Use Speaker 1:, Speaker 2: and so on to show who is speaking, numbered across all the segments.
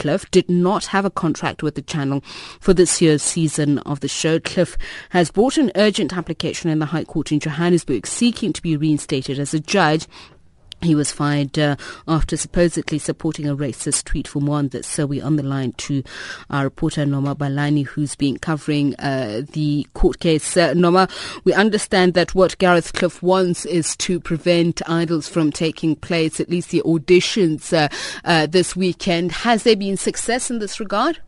Speaker 1: Cliff did not have a contract with the channel for this year's season of the show. Cliff has brought an urgent application in the High Court in Johannesburg seeking to be reinstated as a judge he was fired uh, after supposedly supporting a racist tweet from one that so we on the line to our reporter Noma Balani who's been covering uh, the court case. Uh, Noma, we understand that what Gareth Cliff wants is to prevent idols from taking place, at least the auditions uh, uh, this weekend. Has there been success in this regard?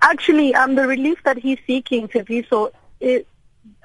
Speaker 2: Actually, um, the relief that he's seeking, Tiviso, it,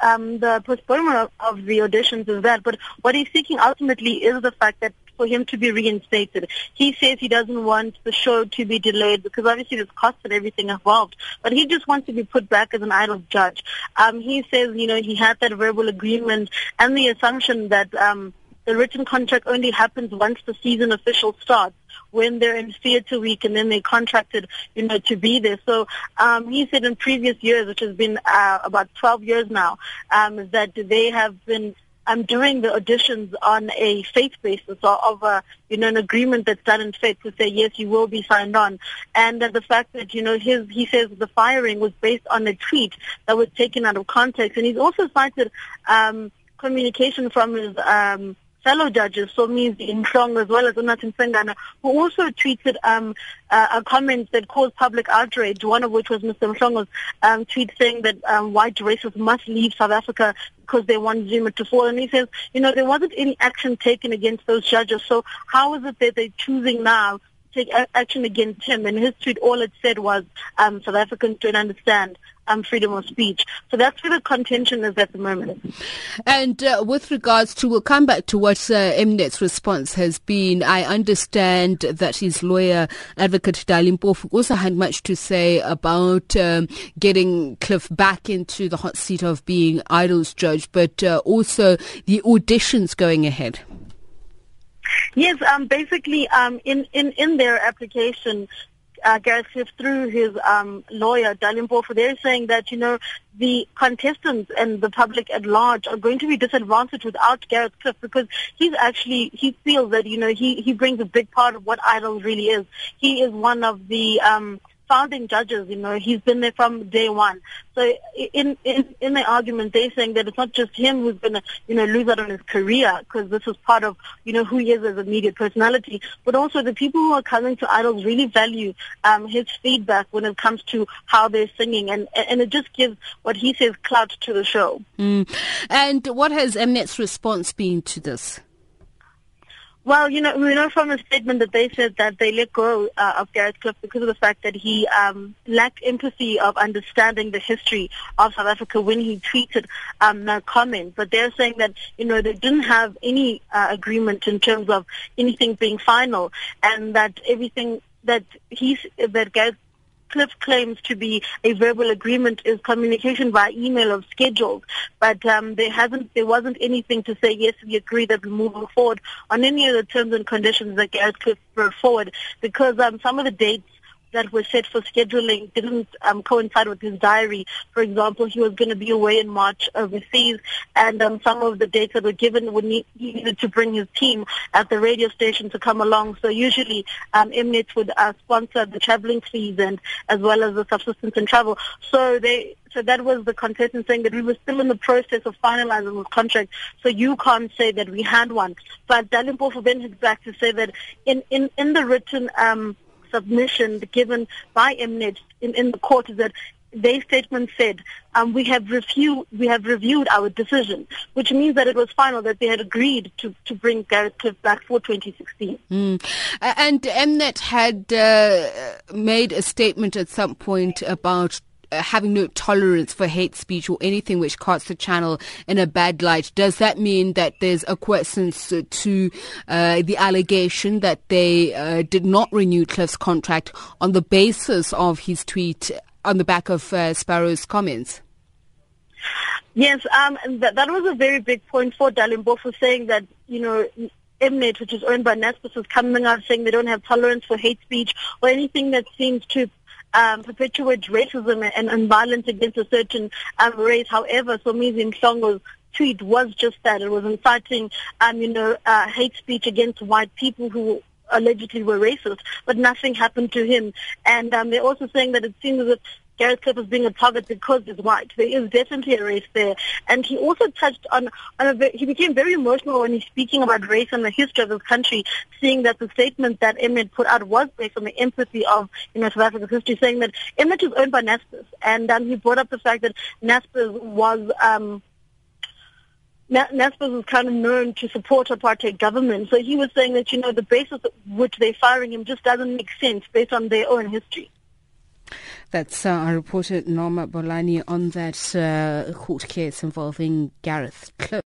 Speaker 2: um, the postponement of, of the auditions is that, but what he's seeking ultimately is the fact that for him to be reinstated. He says he doesn't want the show to be delayed because obviously there's costs and everything involved. But he just wants to be put back as an idol judge. Um, he says, you know, he had that verbal agreement and the assumption that um, the written contract only happens once the season official starts when they're in theatre week and then they contracted, you know, to be there. So um, he said in previous years, which has been uh, about 12 years now, um, that they have been um, doing the auditions on a faith basis or of a, you know, an agreement that's done in faith to say, yes, you will be signed on. And uh, the fact that, you know, his, he says the firing was based on a tweet that was taken out of context. And he's also cited um, communication from his um, fellow judges, Somizi Mhlongo as well as Unathi Msengana, who also tweeted um, uh, a comment that caused public outrage, one of which was Mr. Mhlongo's um, tweet saying that um, white racists must leave South Africa because they want Zuma to fall. And he says, you know, there wasn't any action taken against those judges, so how is it that they're choosing now take action against him. And his tweet, all it said was, um, South Africans don't understand um, freedom of speech. So that's where the contention is at the moment.
Speaker 1: And uh, with regards to, we'll come back to what uh, Mnet's response has been. I understand that his lawyer, Advocate Dali Mpofu, also had much to say about um, getting Cliff back into the hot seat of being Idol's judge, but uh, also the auditions going ahead.
Speaker 2: Yes, um, basically, um, in, in, in their application, uh, Gareth Cliff through his um, lawyer, Dali Mpofu, they're saying that, you know, the contestants and the public at large are going to be disadvantaged without Gareth Cliff because he's actually, he feels that, you know, he, he brings a big part of what Idol really is. He is one of the, um, founding judges, you know, he's been there from day one. So in in in the argument, they're saying that it's not just him who's going to, you know, lose out on his career because this is part of, you know, who he is as a media personality, but also the people who are coming to Idols really value um, his feedback when it comes to how they're singing, and and it just gives what he says clout to the show.
Speaker 1: Mm. And what has Mnet's response been to this?
Speaker 2: Well, you know, we know from a statement that they said that they let go uh, of Gareth Cliff because of the fact that he um, lacked empathy of understanding the history of South Africa when he tweeted um, no comment. But they're saying that, you know, they didn't have any uh, agreement in terms of anything being final and that everything that he's, that Gareth Cliff claims to be a verbal agreement is communication via email of schedules, but um, there hasn't, there wasn't anything to say yes, we agree that we're moving forward on any of the terms and conditions that Gareth Cliff brought forward, because um, some of the dates that were set for scheduling didn't um, coincide with his diary. For example, he was going to be away in March overseas, and um, some of the dates that were given would need, he needed to bring his team at the radio station to come along. So usually, um, Mnet would uh, sponsor the traveling fees and as well as the subsistence and travel. So they so that was the contestant saying that we were still in the process of finalizing the contract, so you can't say that we had one. But Dali Mpofu then hit back to say that in, in, in the written um, submission given by Mnet in, in the court is that their statement said, um, we have reviewed we have reviewed our decision, which means that it was final that they had agreed to, to bring Gareth Cliff back for 2016.
Speaker 1: Mm. And Mnet had uh, made a statement at some point about uh, having no tolerance for hate speech or anything which casts the channel in a bad light. Does that mean that there's acquiescence to uh, the allegation that they uh, did not renew Cliff's contract on the basis of his tweet on the back of uh, Sparrow's comments?
Speaker 2: Yes, um, that, was a very big point for Dali for saying that, you know, Mnet, which is owned by Naspers, is coming out saying they don't have tolerance for hate speech or anything that seems to um, perpetuate racism and, and, violence against a certain um, race. However, Somizi Mhlongo's tweet was just that. It was inciting, um, you know, uh, hate speech against white people who allegedly were racist, but nothing happened to him. And um, they're also saying that it seems as if Gareth Cliff is being a target because he's white. There is definitely a race there. And he also touched on, on a, he became very emotional when he's speaking about race and the history of his country, seeing that the statement that Mnet put out was based on the empathy of, you know, South Africa's history, saying that Mnet is owned by Naspers. And um, he brought up the fact that Naspers was, um, Naspers was kind of known to support apartheid government. So he was saying that, you know, the basis which they're firing him just doesn't make sense based on their own history.
Speaker 1: That's uh, our reporter Norma Bolani on that uh, court case involving Gareth Cliff.